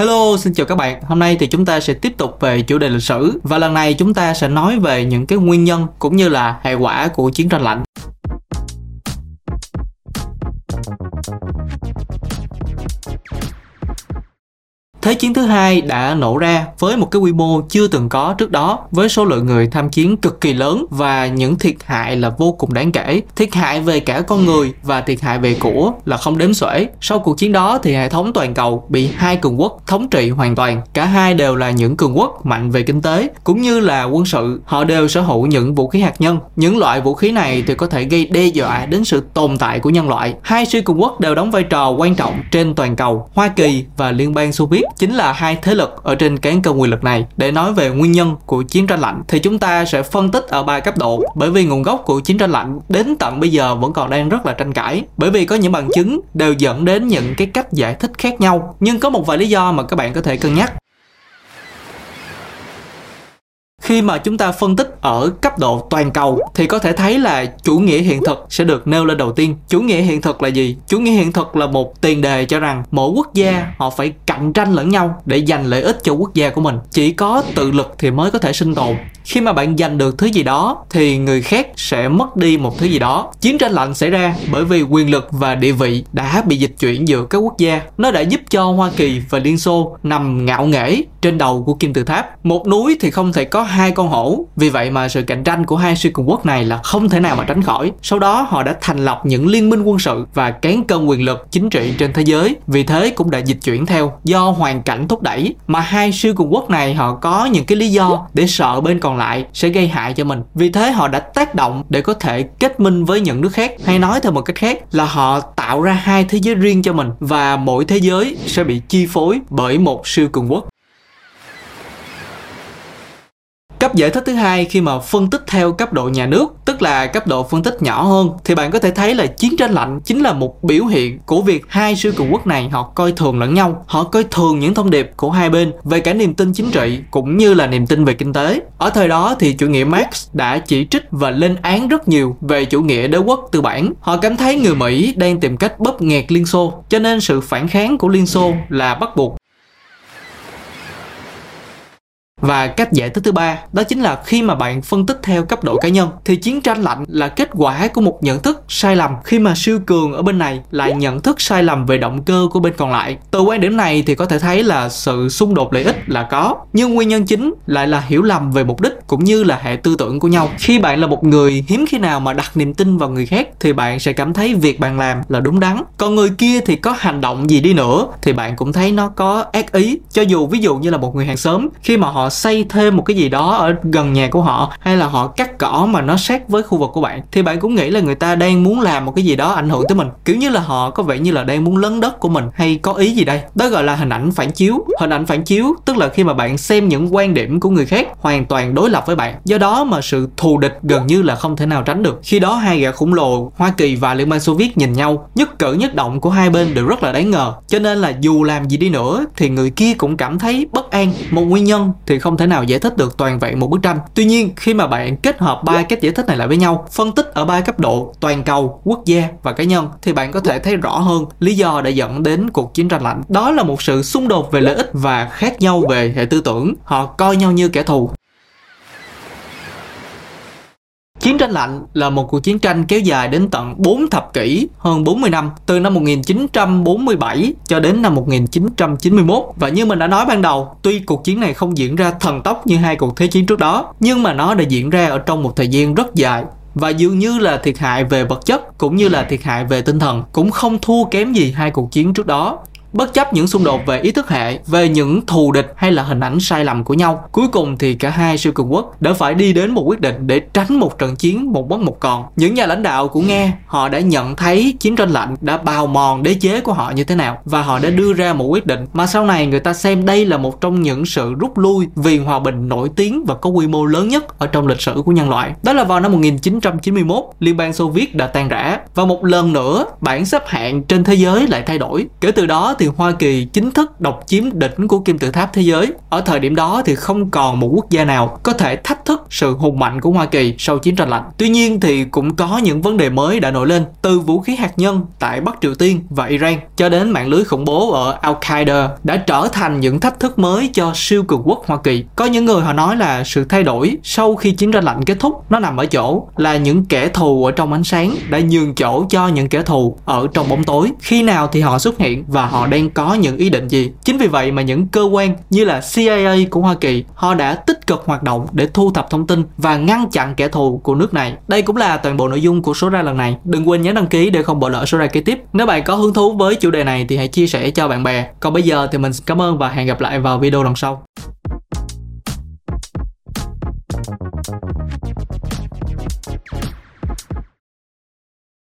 Hello, xin chào các bạn. Hôm nay thì chúng ta sẽ tiếp tục về chủ đề lịch sử và lần này chúng ta sẽ nói về những cái nguyên nhân cũng như là hệ quả của chiến tranh lạnh. Thế chiến thứ hai đã nổ ra với một cái quy mô chưa từng có trước đó, với số lượng người tham chiến cực kỳ lớn và những thiệt hại là vô cùng đáng kể. Thiệt hại về cả con người và thiệt hại về của là không đếm xuể. Sau cuộc chiến đó thì hệ thống toàn cầu bị hai cường quốc thống trị hoàn toàn. Cả hai đều là những cường quốc mạnh về kinh tế, cũng như là quân sự. Họ đều sở hữu những vũ khí hạt nhân. Những loại vũ khí này thì có thể gây đe dọa đến sự tồn tại của nhân loại. Hai siêu cường quốc đều đóng vai trò quan trọng trên toàn cầu. Hoa Kỳ và Liên bang Xô Viết chính là hai thế lực ở trên cán cân quyền lực này. Để nói về nguyên nhân của chiến tranh lạnh, thì chúng ta sẽ phân tích ở ba cấp độ. Bởi vì nguồn gốc của chiến tranh lạnh đến tận bây giờ vẫn còn đang rất là tranh cãi. Bởi vì có những bằng chứng đều dẫn đến những cái cách giải thích khác nhau. Nhưng có một vài lý do mà các bạn có thể cân nhắc. Khi mà chúng ta phân tích ở cấp độ toàn cầu, thì có thể thấy là chủ nghĩa hiện thực sẽ được nêu lên đầu tiên. Chủ nghĩa hiện thực là gì? Chủ nghĩa hiện thực là một tiền đề cho rằng mỗi quốc gia họ phải cạnh tranh lẫn nhau để giành lợi ích cho quốc gia của mình. Chỉ có tự lực thì mới có thể sinh tồn khi mà bạn giành được thứ gì đó, thì người khác sẽ mất đi một thứ gì đó. Chiến tranh lạnh xảy ra bởi vì quyền lực và địa vị đã bị dịch chuyển giữa các quốc gia. Nó đã giúp cho hoa kỳ và liên xô nằm ngạo nghễ trên đầu của kim tự tháp. Một núi thì không thể có hai con hổ. Vì vậy mà sự cạnh tranh của hai siêu cường quốc này là không thể nào mà tránh khỏi. Sau đó, họ đã thành lập những liên minh quân sự và cán cân quyền lực chính trị trên thế giới. Vì thế cũng đã dịch chuyển theo do hoàn cảnh thúc đẩy mà hai siêu cường quốc này họ có những cái lý do để sợ bên còn lại sẽ gây hại cho mình. Vì thế họ đã tác động để có thể kết minh với những nước khác. Hay nói theo một cách khác là họ tạo ra hai thế giới riêng cho mình và mỗi thế giới sẽ bị chi phối bởi một siêu cường quốc. Cấp giải thích thứ hai khi mà phân tích theo cấp độ nhà nước, tức là cấp độ phân tích nhỏ hơn thì bạn có thể thấy là chiến tranh lạnh chính là một biểu hiện của việc hai siêu cường quốc này họ coi thường lẫn nhau, họ coi thường những thông điệp của hai bên về cả niềm tin chính trị cũng như là niềm tin về kinh tế. Ở thời đó thì chủ nghĩa Marx đã chỉ trích và lên án rất nhiều về chủ nghĩa đế quốc tư bản. Họ cảm thấy người Mỹ đang tìm cách bóp nghẹt Liên Xô, cho nên sự phản kháng của Liên Xô là bắt buộc và cách giải thích thứ ba, đó chính là khi mà bạn phân tích theo cấp độ cá nhân, thì chiến tranh lạnh là kết quả của một nhận thức sai lầm khi mà siêu cường ở bên này lại nhận thức sai lầm về động cơ của bên còn lại. Từ quan điểm này thì có thể thấy là sự xung đột lợi ích là có, nhưng nguyên nhân chính lại là hiểu lầm về mục đích cũng như là hệ tư tưởng của nhau. Khi bạn là một người hiếm khi nào mà đặt niềm tin vào người khác, thì bạn sẽ cảm thấy việc bạn làm là đúng đắn. Còn người kia thì có hành động gì đi nữa, thì bạn cũng thấy nó có ác ý. Cho dù ví dụ như là một người hàng xóm, khi mà họ xây thêm một cái gì đó ở gần nhà của họ, hay là họ cắt cỏ mà nó sát với khu vực của bạn, thì bạn cũng nghĩ là người ta đang muốn làm một cái gì đó ảnh hưởng tới mình. Kiểu như là họ có vẻ như là đang muốn lấn đất của mình. Hay có ý gì đây? Đó gọi là hình ảnh phản chiếu. Hình ảnh phản chiếu tức là khi mà bạn xem những quan điểm của người khác hoàn toàn đối lập với bạn. Do đó mà sự thù địch gần như là không thể nào tránh được. Khi đó hai gã khủng lồ hoa kỳ và liên bang xô viết nhìn nhau, nhất cử nhất động của hai bên đều rất là đáng ngờ. Cho nên là dù làm gì đi nữa, thì người kia cũng cảm thấy bất an. Một nguyên nhân thì không thể nào giải thích được toàn vẹn một bức tranh. Tuy nhiên, khi mà bạn kết hợp ba cách giải thích này lại với nhau, phân tích ở ba cấp độ, toàn cầu, quốc gia và cá nhân, thì bạn có thể thấy rõ hơn lý do đã dẫn đến cuộc chiến tranh lạnh. Đó là một sự xung đột về lợi ích và khác nhau về hệ tư tưởng. Họ coi nhau như kẻ thù. Chiến tranh lạnh là một cuộc chiến tranh kéo dài đến tận 4 thập kỷ, hơn 40 năm, từ năm 1947 cho đến năm 1991. Và như mình đã nói ban đầu, tuy cuộc chiến này không diễn ra thần tốc như hai cuộc thế chiến trước đó, nhưng mà nó đã diễn ra ở trong một thời gian rất dài và dường như là thiệt hại về vật chất cũng như là thiệt hại về tinh thần cũng không thua kém gì hai cuộc chiến trước đó bất chấp những xung đột về ý thức hệ, về những thù địch hay là hình ảnh sai lầm của nhau, cuối cùng thì cả hai siêu cường quốc đã phải đi đến một quyết định để tránh một trận chiến một mất một còn. Những nhà lãnh đạo của nga, họ đã nhận thấy chiến tranh lạnh đã bào mòn đế chế của họ như thế nào và họ đã đưa ra một quyết định. Mà sau này người ta xem đây là một trong những sự rút lui vì hòa bình nổi tiếng và có quy mô lớn nhất ở trong lịch sử của nhân loại. Đó là vào năm 1991 liên bang xô viết đã tan rã và một lần nữa bảng xếp hạng trên thế giới lại thay đổi. Kể từ đó thì Hoa Kỳ chính thức độc chiếm đỉnh của kim tự tháp thế giới. Ở thời điểm đó thì không còn một quốc gia nào có thể thách thức sự hùng mạnh của Hoa Kỳ sau chiến tranh lạnh. Tuy nhiên thì cũng có những vấn đề mới đã nổi lên, từ vũ khí hạt nhân tại Bắc Triều Tiên và Iran cho đến mạng lưới khủng bố ở Al-Qaeda đã trở thành những thách thức mới cho siêu cường quốc Hoa Kỳ. Có những người họ nói là sự thay đổi sau khi chiến tranh lạnh kết thúc nó nằm ở chỗ là những kẻ thù ở trong ánh sáng đã nhường chỗ cho những kẻ thù ở trong bóng tối. Khi nào thì họ xuất hiện và họ đang có những ý định gì. Chính vì vậy mà những cơ quan như là CIA của Hoa Kỳ, họ đã tích cực hoạt động để thu thập thông tin và ngăn chặn kẻ thù của nước này. Đây cũng là toàn bộ nội dung của số ra lần này. Đừng quên nhấn đăng ký để không bỏ lỡ số ra kế tiếp. Nếu bạn có hứng thú với chủ đề này thì hãy chia sẻ cho bạn bè. Còn bây giờ thì mình cảm ơn và hẹn gặp lại vào video lần sau.